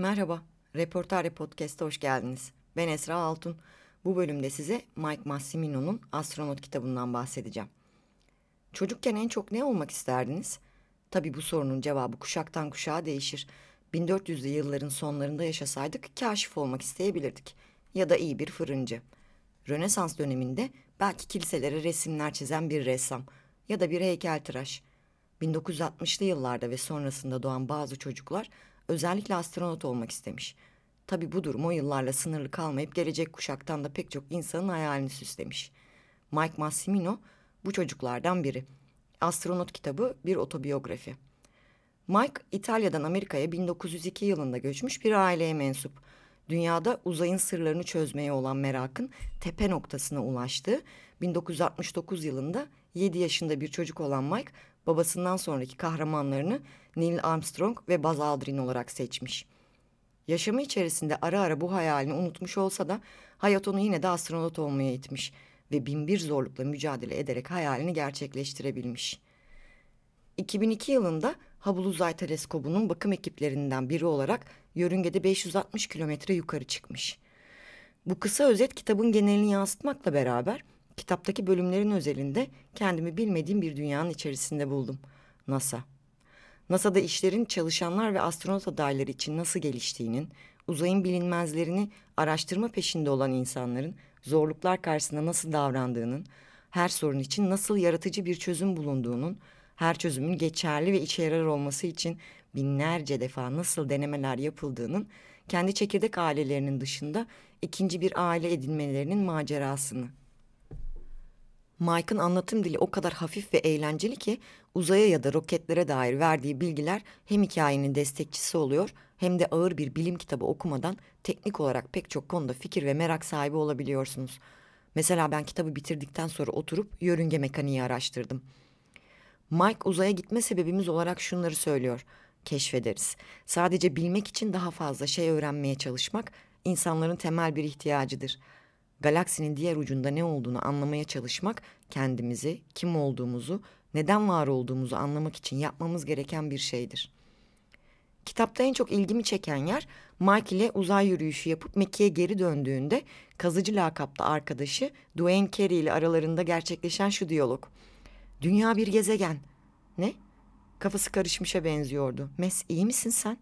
Merhaba, Reportare Podcast'a hoş geldiniz. Ben Esra Altun. Bu bölümde size Mike Massimino'nun Astronot kitabından bahsedeceğim. Çocukken en çok ne olmak isterdiniz? Tabii bu sorunun cevabı kuşaktan kuşağa değişir. 1400'lü yılların sonlarında yaşasaydık kaşif olmak isteyebilirdik. Ya da iyi bir fırıncı. Rönesans döneminde belki kiliselere resimler çizen bir ressam ya da bir heykeltıraş. 1960'lı yıllarda ve sonrasında doğan bazı çocuklar özellikle astronot olmak istemiş. Tabi bu durum o yıllarla sınırlı kalmayıp gelecek kuşaktan da pek çok insanın hayalini süslemiş. Mike Massimino bu çocuklardan biri. Astronot kitabı bir otobiyografi. Mike İtalya'dan Amerika'ya 1902 yılında göçmüş bir aileye mensup. Dünyada uzayın sırlarını çözmeye olan merakın tepe noktasına ulaştığı 1969 yılında 7 yaşında bir çocuk olan Mike babasından sonraki kahramanlarını Neil Armstrong ve Buzz Aldrin olarak seçmiş. Yaşamı içerisinde ara ara bu hayalini unutmuş olsa da hayat onu yine de astronot olmaya itmiş ve binbir zorlukla mücadele ederek hayalini gerçekleştirebilmiş. 2002 yılında Hubble Uzay Teleskobu'nun bakım ekiplerinden biri olarak yörüngede 560 kilometre yukarı çıkmış. Bu kısa özet kitabın genelini yansıtmakla beraber kitaptaki bölümlerin özelinde kendimi bilmediğim bir dünyanın içerisinde buldum. NASA. NASA'da işlerin çalışanlar ve astronot adayları için nasıl geliştiğinin, uzayın bilinmezlerini araştırma peşinde olan insanların zorluklar karşısında nasıl davrandığının, her sorun için nasıl yaratıcı bir çözüm bulunduğunun, her çözümün geçerli ve işe yarar olması için binlerce defa nasıl denemeler yapıldığının, kendi çekirdek ailelerinin dışında ikinci bir aile edinmelerinin macerasını Mike'ın anlatım dili o kadar hafif ve eğlenceli ki uzaya ya da roketlere dair verdiği bilgiler hem hikayenin destekçisi oluyor hem de ağır bir bilim kitabı okumadan teknik olarak pek çok konuda fikir ve merak sahibi olabiliyorsunuz. Mesela ben kitabı bitirdikten sonra oturup yörünge mekaniği araştırdım. Mike uzaya gitme sebebimiz olarak şunları söylüyor. Keşfederiz. Sadece bilmek için daha fazla şey öğrenmeye çalışmak insanların temel bir ihtiyacıdır.'' Galaksinin diğer ucunda ne olduğunu anlamaya çalışmak kendimizi, kim olduğumuzu, neden var olduğumuzu anlamak için yapmamız gereken bir şeydir. Kitapta en çok ilgimi çeken yer Mike ile uzay yürüyüşü yapıp Mekke'ye geri döndüğünde kazıcı lakapta arkadaşı Dwayne Carey ile aralarında gerçekleşen şu diyalog. Dünya bir gezegen. Ne? Kafası karışmışa benziyordu. Mes iyi misin sen?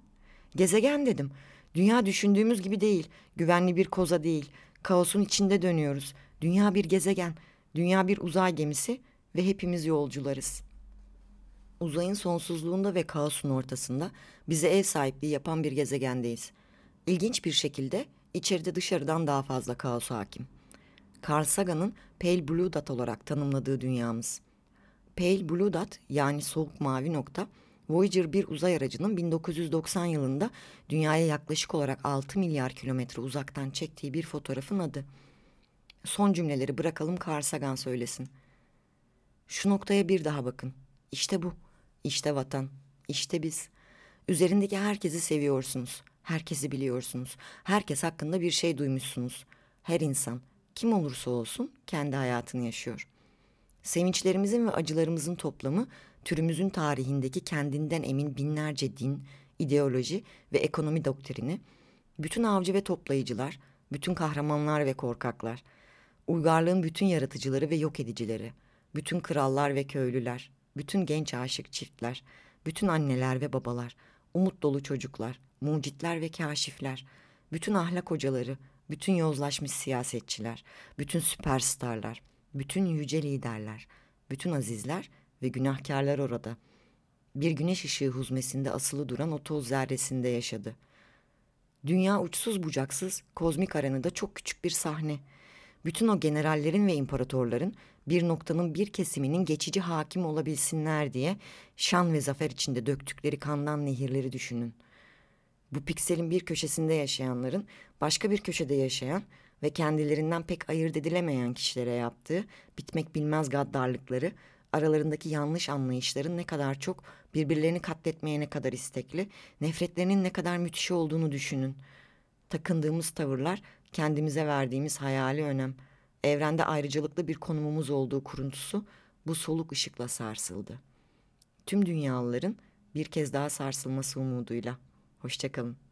Gezegen dedim. Dünya düşündüğümüz gibi değil. Güvenli bir koza değil. Kaosun içinde dönüyoruz. Dünya bir gezegen, dünya bir uzay gemisi ve hepimiz yolcularız. Uzayın sonsuzluğunda ve kaosun ortasında bize ev sahipliği yapan bir gezegendeyiz. İlginç bir şekilde içeride dışarıdan daha fazla kaos hakim. Carl Sagan'ın Pale Blue Dot olarak tanımladığı dünyamız. Pale Blue Dot yani soğuk mavi nokta Voyager bir uzay aracının 1990 yılında dünyaya yaklaşık olarak 6 milyar kilometre uzaktan çektiği bir fotoğrafın adı. Son cümleleri bırakalım Carl Sagan söylesin. Şu noktaya bir daha bakın. İşte bu. İşte vatan. İşte biz. Üzerindeki herkesi seviyorsunuz. Herkesi biliyorsunuz. Herkes hakkında bir şey duymuşsunuz. Her insan kim olursa olsun kendi hayatını yaşıyor. Sevinçlerimizin ve acılarımızın toplamı türümüzün tarihindeki kendinden emin binlerce din, ideoloji ve ekonomi doktrini, bütün avcı ve toplayıcılar, bütün kahramanlar ve korkaklar, uygarlığın bütün yaratıcıları ve yok edicileri, bütün krallar ve köylüler, bütün genç aşık çiftler, bütün anneler ve babalar, umut dolu çocuklar, mucitler ve kaşifler, bütün ahlak hocaları, bütün yozlaşmış siyasetçiler, bütün süperstarlar, bütün yüce liderler, bütün azizler ve günahkarlar orada. Bir güneş ışığı huzmesinde asılı duran o toz zerresinde yaşadı. Dünya uçsuz bucaksız, kozmik arenada çok küçük bir sahne. Bütün o generallerin ve imparatorların bir noktanın bir kesiminin geçici hakim olabilsinler diye şan ve zafer içinde döktükleri kandan nehirleri düşünün. Bu pikselin bir köşesinde yaşayanların başka bir köşede yaşayan ve kendilerinden pek ayırt edilemeyen kişilere yaptığı bitmek bilmez gaddarlıkları aralarındaki yanlış anlayışların ne kadar çok birbirlerini katletmeye ne kadar istekli, nefretlerinin ne kadar müthiş olduğunu düşünün. Takındığımız tavırlar kendimize verdiğimiz hayali önem, evrende ayrıcalıklı bir konumumuz olduğu kuruntusu bu soluk ışıkla sarsıldı. Tüm dünyalıların bir kez daha sarsılması umuduyla. Hoşçakalın.